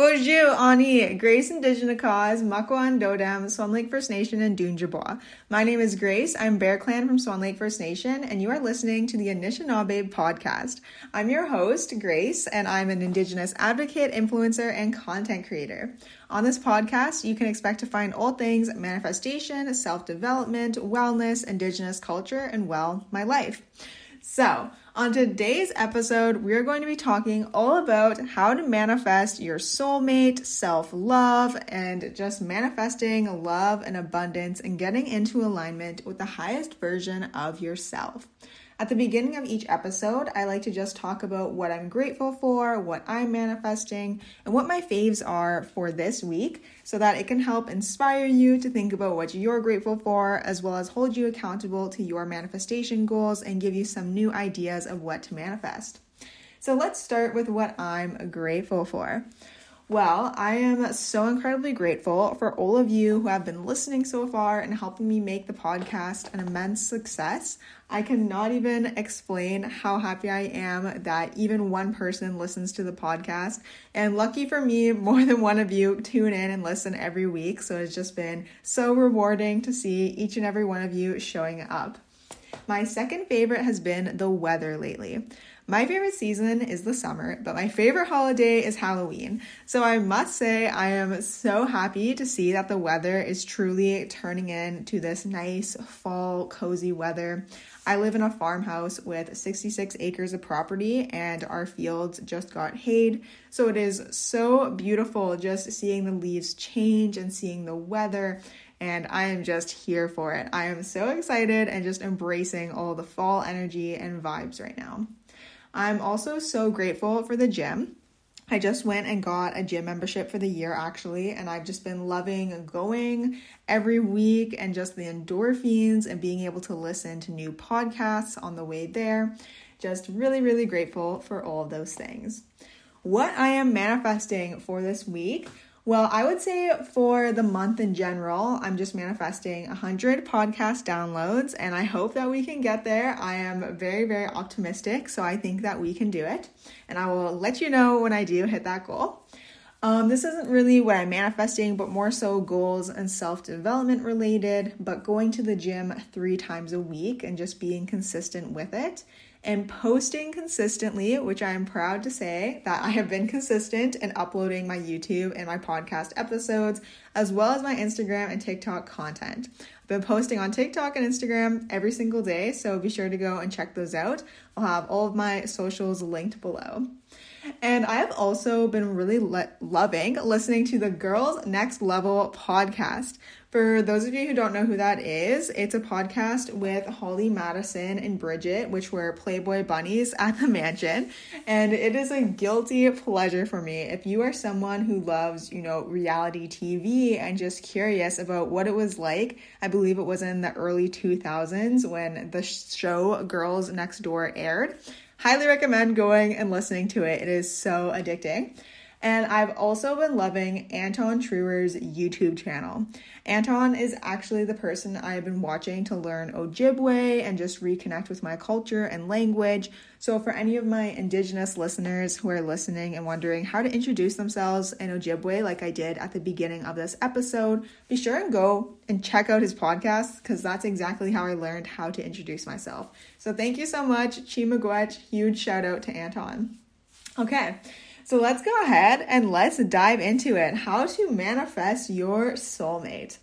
Bonjour, Ani, Grace Indigenous Cause, Makwan Dodam, Swan Lake First Nation, and Dunjabois. My name is Grace. I'm Bear Clan from Swan Lake First Nation, and you are listening to the Anishinaabe podcast. I'm your host, Grace, and I'm an Indigenous advocate, influencer, and content creator. On this podcast, you can expect to find all things manifestation, self development, wellness, Indigenous culture, and well, my life. So, on today's episode, we're going to be talking all about how to manifest your soulmate, self love, and just manifesting love and abundance and getting into alignment with the highest version of yourself. At the beginning of each episode, I like to just talk about what I'm grateful for, what I'm manifesting, and what my faves are for this week so that it can help inspire you to think about what you're grateful for, as well as hold you accountable to your manifestation goals and give you some new ideas of what to manifest. So let's start with what I'm grateful for. Well, I am so incredibly grateful for all of you who have been listening so far and helping me make the podcast an immense success. I cannot even explain how happy I am that even one person listens to the podcast. And lucky for me, more than one of you tune in and listen every week. So it's just been so rewarding to see each and every one of you showing up. My second favorite has been the weather lately. My favorite season is the summer, but my favorite holiday is Halloween. So I must say, I am so happy to see that the weather is truly turning into this nice fall, cozy weather. I live in a farmhouse with 66 acres of property, and our fields just got hayed. So it is so beautiful just seeing the leaves change and seeing the weather and I am just here for it. I am so excited and just embracing all the fall energy and vibes right now. I'm also so grateful for the gym. I just went and got a gym membership for the year actually, and I've just been loving going every week and just the endorphins and being able to listen to new podcasts on the way there. Just really, really grateful for all those things. What I am manifesting for this week well, I would say for the month in general, I'm just manifesting 100 podcast downloads, and I hope that we can get there. I am very, very optimistic, so I think that we can do it. And I will let you know when I do hit that goal. Um, this isn't really what I'm manifesting, but more so goals and self development related, but going to the gym three times a week and just being consistent with it and posting consistently, which I am proud to say that I have been consistent in uploading my YouTube and my podcast episodes, as well as my Instagram and TikTok content. I've been posting on TikTok and Instagram every single day, so be sure to go and check those out. I'll have all of my socials linked below. And I have also been really le- loving listening to the Girls Next Level podcast. For those of you who don't know who that is, it's a podcast with Holly Madison and Bridget, which were Playboy bunnies at the mansion. And it is a guilty pleasure for me. If you are someone who loves, you know, reality TV and just curious about what it was like, I believe it was in the early 2000s when the show Girls Next Door aired. Highly recommend going and listening to it. It is so addicting. And I've also been loving Anton Treuer's YouTube channel. Anton is actually the person I've been watching to learn Ojibwe and just reconnect with my culture and language. So, for any of my Indigenous listeners who are listening and wondering how to introduce themselves in Ojibwe, like I did at the beginning of this episode, be sure and go and check out his podcast because that's exactly how I learned how to introduce myself. So, thank you so much, Chimagwech. Huge shout out to Anton. Okay. So let's go ahead and let's dive into it. How to manifest your soulmate.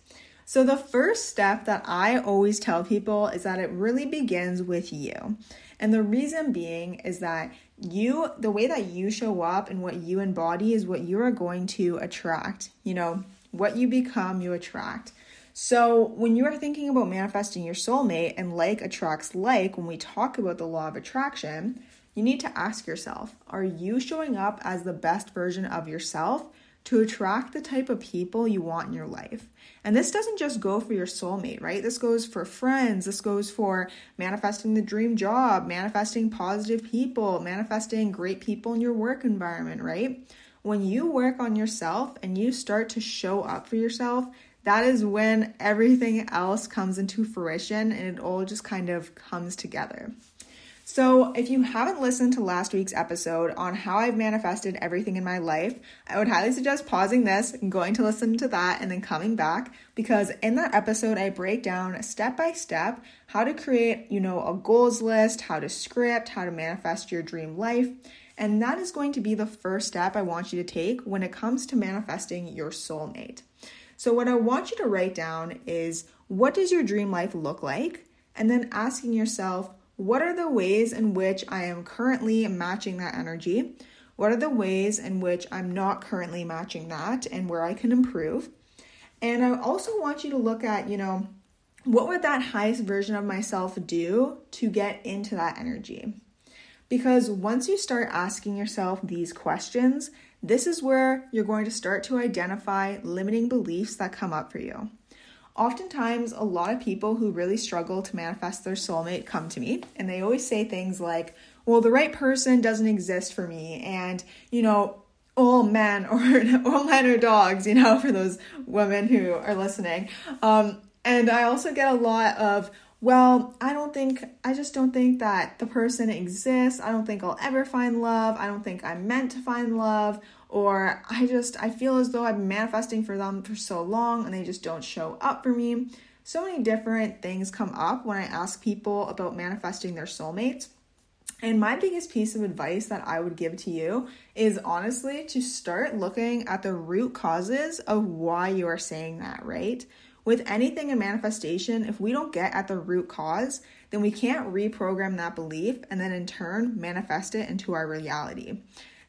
So, the first step that I always tell people is that it really begins with you. And the reason being is that you, the way that you show up and what you embody is what you are going to attract. You know, what you become, you attract. So, when you are thinking about manifesting your soulmate and like attracts like, when we talk about the law of attraction, you need to ask yourself are you showing up as the best version of yourself to attract the type of people you want in your life? And this doesn't just go for your soulmate, right? This goes for friends, this goes for manifesting the dream job, manifesting positive people, manifesting great people in your work environment, right? When you work on yourself and you start to show up for yourself, that is when everything else comes into fruition and it all just kind of comes together. So, if you haven't listened to last week's episode on how I've manifested everything in my life, I would highly suggest pausing this going to listen to that and then coming back because in that episode I break down step by step how to create, you know, a goals list, how to script, how to manifest your dream life. And that is going to be the first step I want you to take when it comes to manifesting your soulmate. So, what I want you to write down is what does your dream life look like? And then asking yourself, what are the ways in which I am currently matching that energy? What are the ways in which I'm not currently matching that and where I can improve? And I also want you to look at, you know, what would that highest version of myself do to get into that energy? Because once you start asking yourself these questions, this is where you're going to start to identify limiting beliefs that come up for you. Oftentimes, a lot of people who really struggle to manifest their soulmate come to me and they always say things like, well, the right person doesn't exist for me. And, you know, all men or all men are dogs, you know, for those women who are listening. Um, and I also get a lot of, well, I don't think, I just don't think that the person exists. I don't think I'll ever find love. I don't think I'm meant to find love or I just I feel as though I've been manifesting for them for so long and they just don't show up for me. So many different things come up when I ask people about manifesting their soulmates. And my biggest piece of advice that I would give to you is honestly to start looking at the root causes of why you are saying that, right? With anything in manifestation, if we don't get at the root cause, then we can't reprogram that belief and then in turn manifest it into our reality.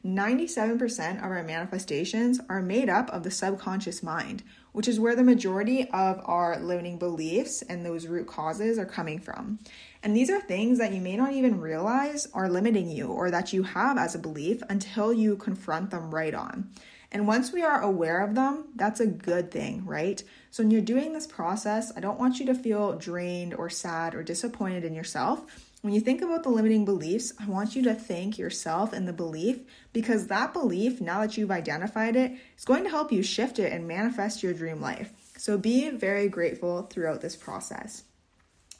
97% of our manifestations are made up of the subconscious mind, which is where the majority of our limiting beliefs and those root causes are coming from. And these are things that you may not even realize are limiting you or that you have as a belief until you confront them right on. And once we are aware of them, that's a good thing, right? So when you're doing this process, I don't want you to feel drained or sad or disappointed in yourself when you think about the limiting beliefs, I want you to thank yourself and the belief because that belief, now that you've identified it, is going to help you shift it and manifest your dream life. So be very grateful throughout this process.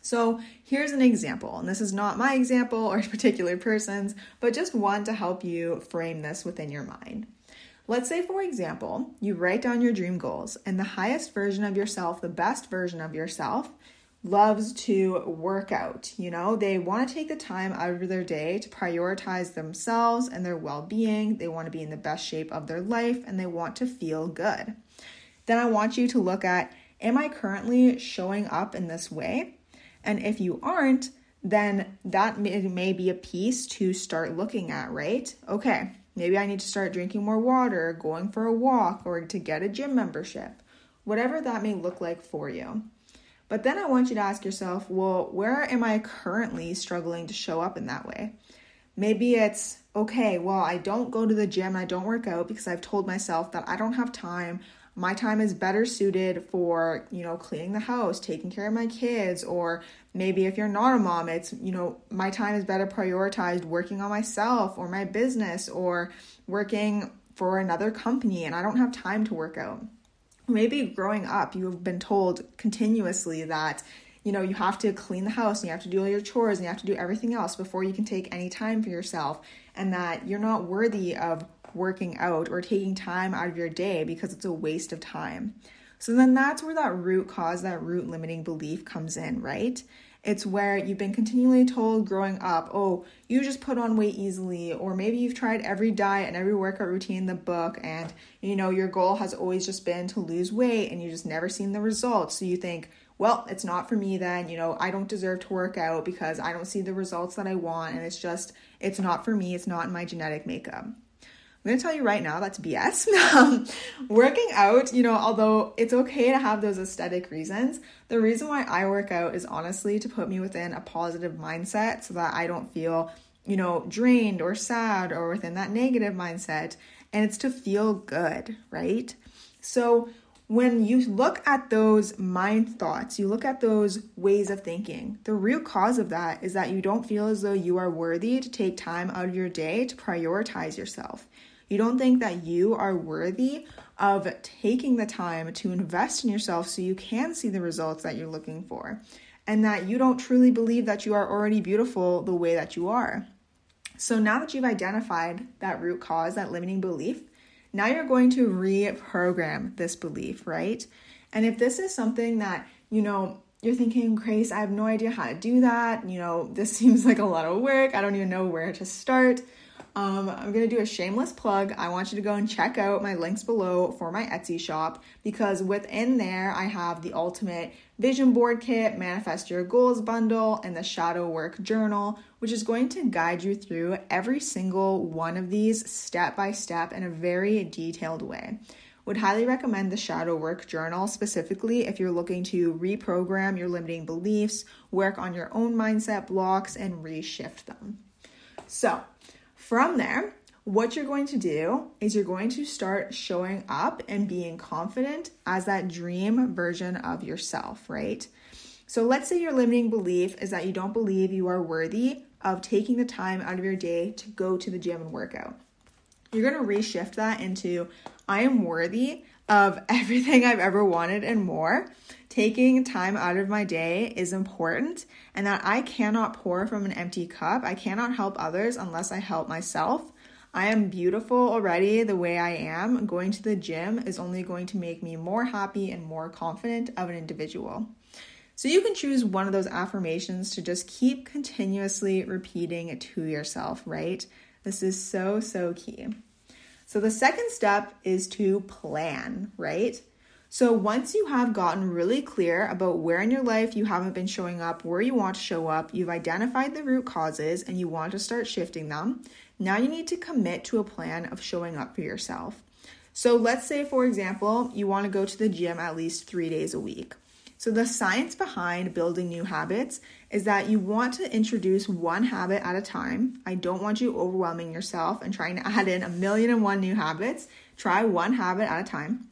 So here's an example, and this is not my example or a particular person's, but just one to help you frame this within your mind. Let's say, for example, you write down your dream goals, and the highest version of yourself, the best version of yourself, loves to work out. You know, they want to take the time out of their day to prioritize themselves and their well being. They want to be in the best shape of their life and they want to feel good. Then I want you to look at Am I currently showing up in this way? And if you aren't, then that may, may be a piece to start looking at, right? Okay, maybe I need to start drinking more water, going for a walk, or to get a gym membership, whatever that may look like for you. But then I want you to ask yourself, well, where am I currently struggling to show up in that way? Maybe it's, okay, well, I don't go to the gym, I don't work out because I've told myself that I don't have time. My time is better suited for, you know, cleaning the house, taking care of my kids, or maybe if you're not a mom, it's, you know, my time is better prioritized working on myself or my business or working for another company and I don't have time to work out maybe growing up you have been told continuously that you know you have to clean the house and you have to do all your chores and you have to do everything else before you can take any time for yourself and that you're not worthy of working out or taking time out of your day because it's a waste of time. So then that's where that root cause that root limiting belief comes in right it's where you've been continually told growing up, oh, you just put on weight easily, or maybe you've tried every diet and every workout routine in the book, and you know, your goal has always just been to lose weight and you just never seen the results. So you think, well, it's not for me then, you know, I don't deserve to work out because I don't see the results that I want, and it's just, it's not for me, it's not in my genetic makeup. I'm going to tell you right now that's BS. Um, working out, you know, although it's okay to have those aesthetic reasons, the reason why I work out is honestly to put me within a positive mindset so that I don't feel, you know, drained or sad or within that negative mindset. And it's to feel good, right? So when you look at those mind thoughts, you look at those ways of thinking, the real cause of that is that you don't feel as though you are worthy to take time out of your day to prioritize yourself. You don't think that you are worthy of taking the time to invest in yourself so you can see the results that you're looking for. and that you don't truly believe that you are already beautiful the way that you are. So now that you've identified that root cause, that limiting belief, now you're going to reprogram this belief, right? And if this is something that, you know, you're thinking, Grace, I have no idea how to do that. You know, this seems like a lot of work. I don't even know where to start. Um, I'm gonna do a shameless plug. I want you to go and check out my links below for my Etsy shop because within there I have the ultimate vision board kit, manifest your goals bundle, and the shadow work journal, which is going to guide you through every single one of these step by step in a very detailed way. Would highly recommend the shadow work journal specifically if you're looking to reprogram your limiting beliefs, work on your own mindset blocks, and reshift them. So, from there, what you're going to do is you're going to start showing up and being confident as that dream version of yourself, right? So let's say your limiting belief is that you don't believe you are worthy of taking the time out of your day to go to the gym and work out. You're going to reshift that into I am worthy of everything I've ever wanted and more. Taking time out of my day is important, and that I cannot pour from an empty cup. I cannot help others unless I help myself. I am beautiful already the way I am. Going to the gym is only going to make me more happy and more confident of an individual. So you can choose one of those affirmations to just keep continuously repeating to yourself, right? This is so, so key. So the second step is to plan, right? So once you have gotten really clear about where in your life you haven't been showing up, where you want to show up, you've identified the root causes and you want to start shifting them, now you need to commit to a plan of showing up for yourself. So let's say, for example, you want to go to the gym at least three days a week. So, the science behind building new habits is that you want to introduce one habit at a time. I don't want you overwhelming yourself and trying to add in a million and one new habits. Try one habit at a time.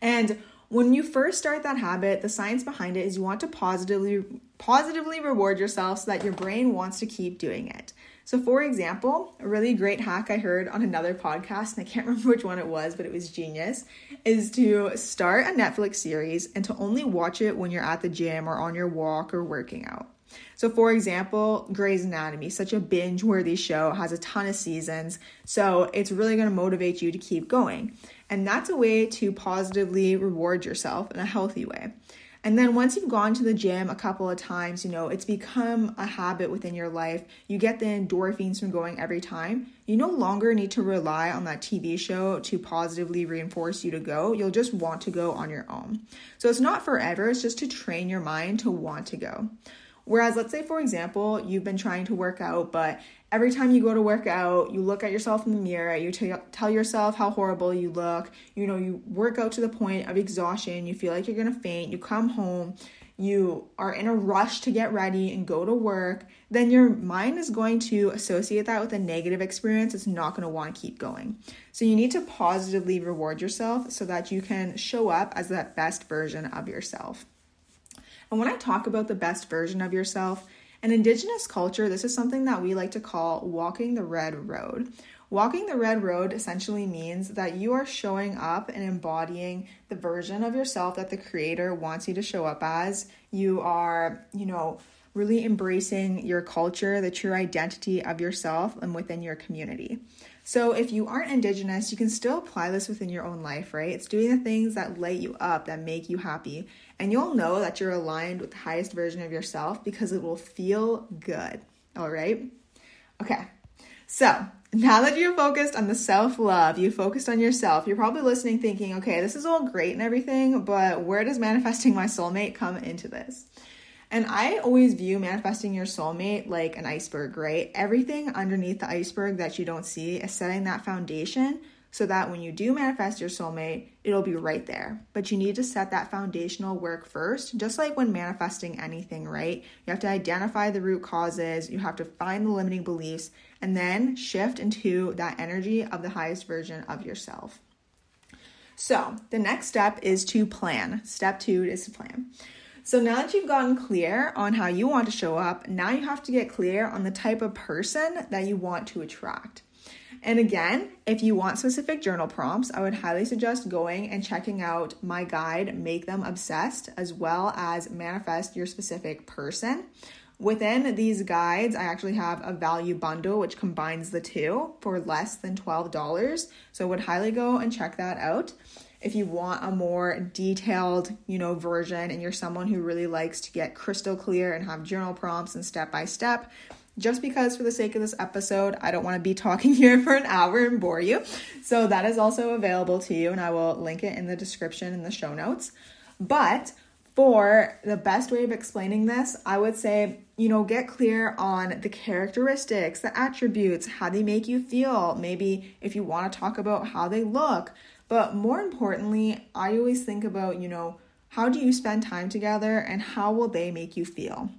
And when you first start that habit, the science behind it is you want to positively positively reward yourself so that your brain wants to keep doing it. So, for example, a really great hack I heard on another podcast, and I can't remember which one it was, but it was genius, is to start a Netflix series and to only watch it when you're at the gym or on your walk or working out. So, for example, Grey's Anatomy, such a binge worthy show, has a ton of seasons. So, it's really going to motivate you to keep going. And that's a way to positively reward yourself in a healthy way. And then once you've gone to the gym a couple of times, you know, it's become a habit within your life. You get the endorphins from going every time. You no longer need to rely on that TV show to positively reinforce you to go. You'll just want to go on your own. So it's not forever, it's just to train your mind to want to go. Whereas, let's say, for example, you've been trying to work out, but every time you go to work out, you look at yourself in the mirror, you t- tell yourself how horrible you look, you know, you work out to the point of exhaustion, you feel like you're gonna faint, you come home, you are in a rush to get ready and go to work, then your mind is going to associate that with a negative experience. It's not going to want to keep going. So you need to positively reward yourself so that you can show up as that best version of yourself. And when I talk about the best version of yourself, in Indigenous culture, this is something that we like to call walking the red road. Walking the red road essentially means that you are showing up and embodying the version of yourself that the creator wants you to show up as. You are, you know, really embracing your culture, the true identity of yourself and within your community. So, if you aren't Indigenous, you can still apply this within your own life, right? It's doing the things that light you up, that make you happy. And you'll know that you're aligned with the highest version of yourself because it will feel good, all right? Okay, so now that you're focused on the self love, you focused on yourself, you're probably listening thinking, okay, this is all great and everything, but where does manifesting my soulmate come into this? And I always view manifesting your soulmate like an iceberg, right? Everything underneath the iceberg that you don't see is setting that foundation so that when you do manifest your soulmate, it'll be right there. But you need to set that foundational work first, just like when manifesting anything, right? You have to identify the root causes, you have to find the limiting beliefs, and then shift into that energy of the highest version of yourself. So, the next step is to plan. Step two is to plan. So now that you've gotten clear on how you want to show up, now you have to get clear on the type of person that you want to attract. And again, if you want specific journal prompts, I would highly suggest going and checking out my guide, Make Them Obsessed, as well as Manifest Your Specific Person. Within these guides, I actually have a value bundle which combines the two for less than $12. So I would highly go and check that out. If you want a more detailed, you know, version and you're someone who really likes to get crystal clear and have journal prompts and step by step, just because for the sake of this episode, I don't want to be talking here for an hour and bore you. So that is also available to you, and I will link it in the description in the show notes. But for the best way of explaining this, I would say, you know, get clear on the characteristics, the attributes, how they make you feel. Maybe if you want to talk about how they look. But more importantly, I always think about, you know, how do you spend time together and how will they make you feel?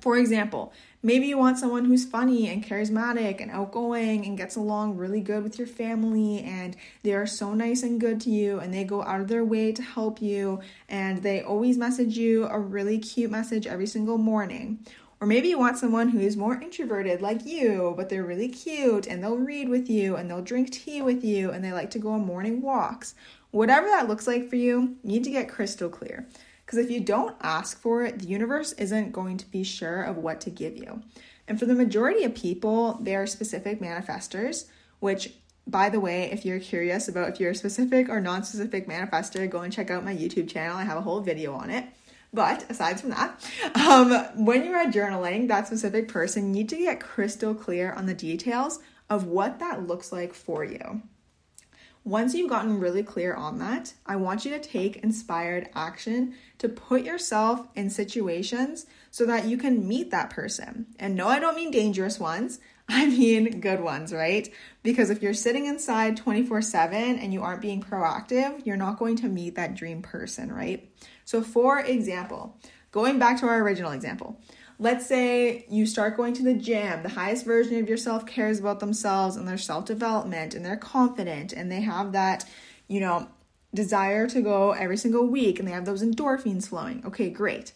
For example, maybe you want someone who's funny and charismatic and outgoing and gets along really good with your family and they are so nice and good to you and they go out of their way to help you and they always message you a really cute message every single morning. Or maybe you want someone who is more introverted like you, but they're really cute and they'll read with you and they'll drink tea with you and they like to go on morning walks. Whatever that looks like for you, you need to get crystal clear. Because if you don't ask for it, the universe isn't going to be sure of what to give you. And for the majority of people, they are specific manifestors, which by the way, if you're curious about if you're a specific or non specific manifester, go and check out my YouTube channel. I have a whole video on it. But aside from that, um, when you are journaling that specific person, you need to get crystal clear on the details of what that looks like for you. Once you've gotten really clear on that, I want you to take inspired action to put yourself in situations so that you can meet that person. And no, I don't mean dangerous ones. I mean good ones, right? Because if you're sitting inside 24 7 and you aren't being proactive, you're not going to meet that dream person, right? So, for example, going back to our original example, let's say you start going to the gym, the highest version of yourself cares about themselves and their self development, and they're confident and they have that, you know, desire to go every single week and they have those endorphins flowing. Okay, great.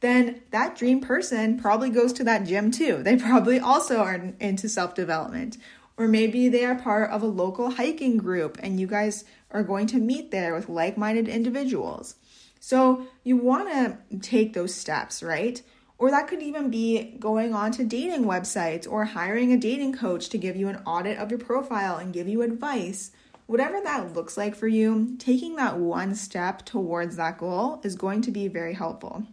Then that dream person probably goes to that gym too. They probably also are into self development. Or maybe they are part of a local hiking group and you guys are going to meet there with like minded individuals. So you want to take those steps, right? Or that could even be going on to dating websites or hiring a dating coach to give you an audit of your profile and give you advice. Whatever that looks like for you, taking that one step towards that goal is going to be very helpful.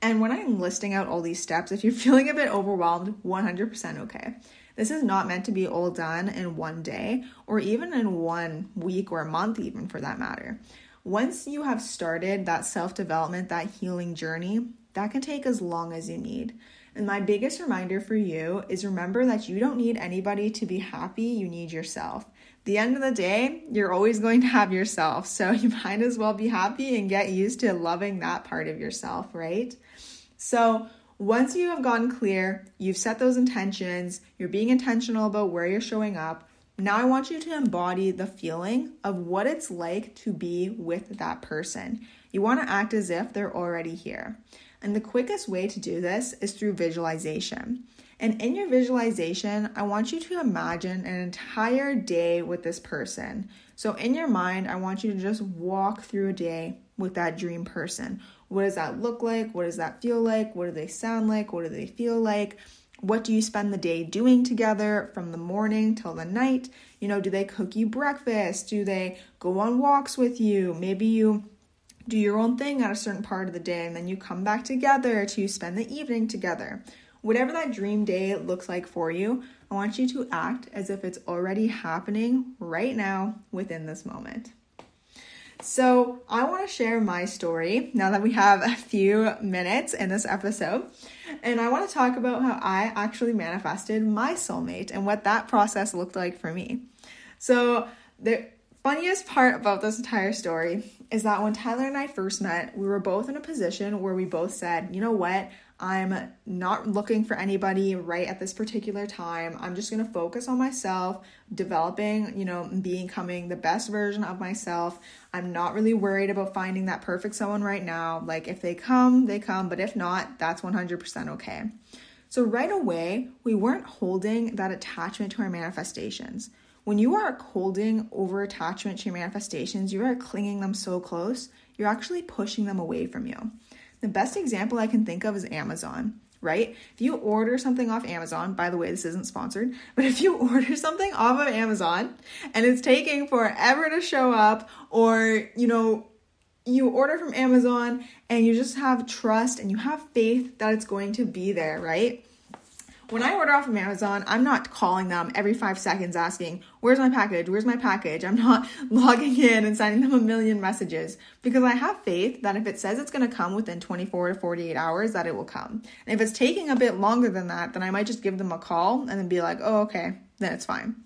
And when I'm listing out all these steps, if you're feeling a bit overwhelmed, 100% okay. This is not meant to be all done in one day or even in one week or a month, even for that matter. Once you have started that self development, that healing journey, that can take as long as you need. And my biggest reminder for you is remember that you don't need anybody to be happy, you need yourself. The end of the day, you're always going to have yourself. So you might as well be happy and get used to loving that part of yourself, right? So once you have gotten clear, you've set those intentions, you're being intentional about where you're showing up. Now I want you to embody the feeling of what it's like to be with that person. You want to act as if they're already here. And the quickest way to do this is through visualization. And in your visualization, I want you to imagine an entire day with this person. So, in your mind, I want you to just walk through a day with that dream person. What does that look like? What does that feel like? What do they sound like? What do they feel like? What do you spend the day doing together from the morning till the night? You know, do they cook you breakfast? Do they go on walks with you? Maybe you do your own thing at a certain part of the day and then you come back together to spend the evening together. Whatever that dream day looks like for you, I want you to act as if it's already happening right now within this moment. So, I want to share my story now that we have a few minutes in this episode. And I want to talk about how I actually manifested my soulmate and what that process looked like for me. So, the funniest part about this entire story is that when Tyler and I first met, we were both in a position where we both said, you know what, I'm not looking for anybody right at this particular time. I'm just going to focus on myself, developing, you know, becoming the best version of myself. I'm not really worried about finding that perfect someone right now. Like if they come, they come, but if not, that's 100% okay. So, right away, we weren't holding that attachment to our manifestations. When you are holding over attachment to your manifestations, you are clinging them so close, you're actually pushing them away from you. The best example I can think of is Amazon, right? If you order something off Amazon, by the way, this isn't sponsored, but if you order something off of Amazon and it's taking forever to show up, or, you know, you order from Amazon and you just have trust and you have faith that it's going to be there, right? When I order off of Amazon, I'm not calling them every five seconds asking, Where's my package? Where's my package? I'm not logging in and sending them a million messages because I have faith that if it says it's going to come within 24 to 48 hours, that it will come. And if it's taking a bit longer than that, then I might just give them a call and then be like, Oh, okay, then it's fine.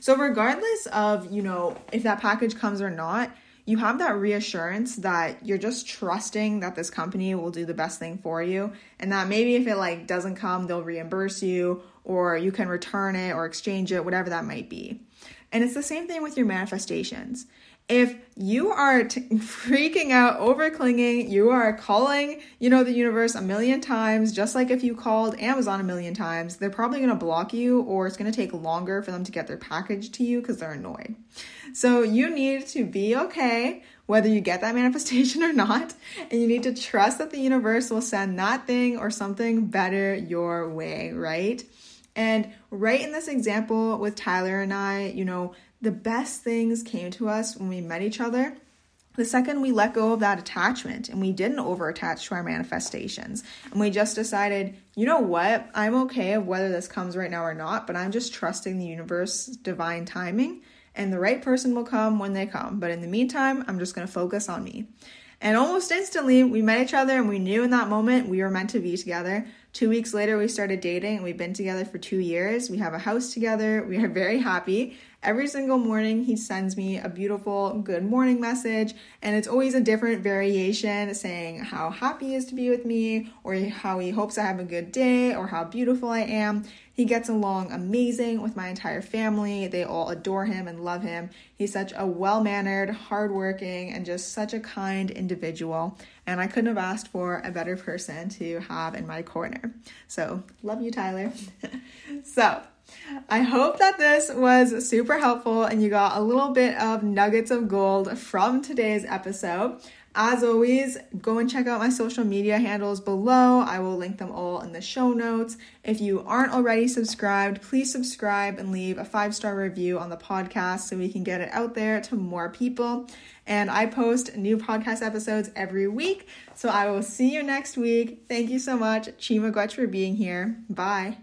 So, regardless of, you know, if that package comes or not, you have that reassurance that you're just trusting that this company will do the best thing for you and that maybe if it like doesn't come they'll reimburse you or you can return it or exchange it whatever that might be. And it's the same thing with your manifestations if you are t- freaking out over clinging you are calling you know the universe a million times just like if you called amazon a million times they're probably going to block you or it's going to take longer for them to get their package to you because they're annoyed. So you need to be okay whether you get that manifestation or not and you need to trust that the universe will send that thing or something better your way right? And right in this example with tyler and i you know the best things came to us when we met each other. The second we let go of that attachment and we didn't over attach to our manifestations, and we just decided, you know what, I'm okay of whether this comes right now or not, but I'm just trusting the universe, divine timing, and the right person will come when they come. But in the meantime, I'm just gonna focus on me. And almost instantly, we met each other and we knew in that moment we were meant to be together. Two weeks later, we started dating and we've been together for two years. We have a house together. We are very happy. Every single morning, he sends me a beautiful good morning message, and it's always a different variation saying how happy he is to be with me, or how he hopes I have a good day, or how beautiful I am. He gets along amazing with my entire family. They all adore him and love him. He's such a well mannered, hardworking, and just such a kind individual. And I couldn't have asked for a better person to have in my corner. So, love you, Tyler. so, I hope that this was super helpful and you got a little bit of nuggets of gold from today's episode. As always, go and check out my social media handles below. I will link them all in the show notes. If you aren't already subscribed, please subscribe and leave a five star review on the podcast so we can get it out there to more people. And I post new podcast episodes every week. So I will see you next week. Thank you so much, Chima Gwetch, for being here. Bye.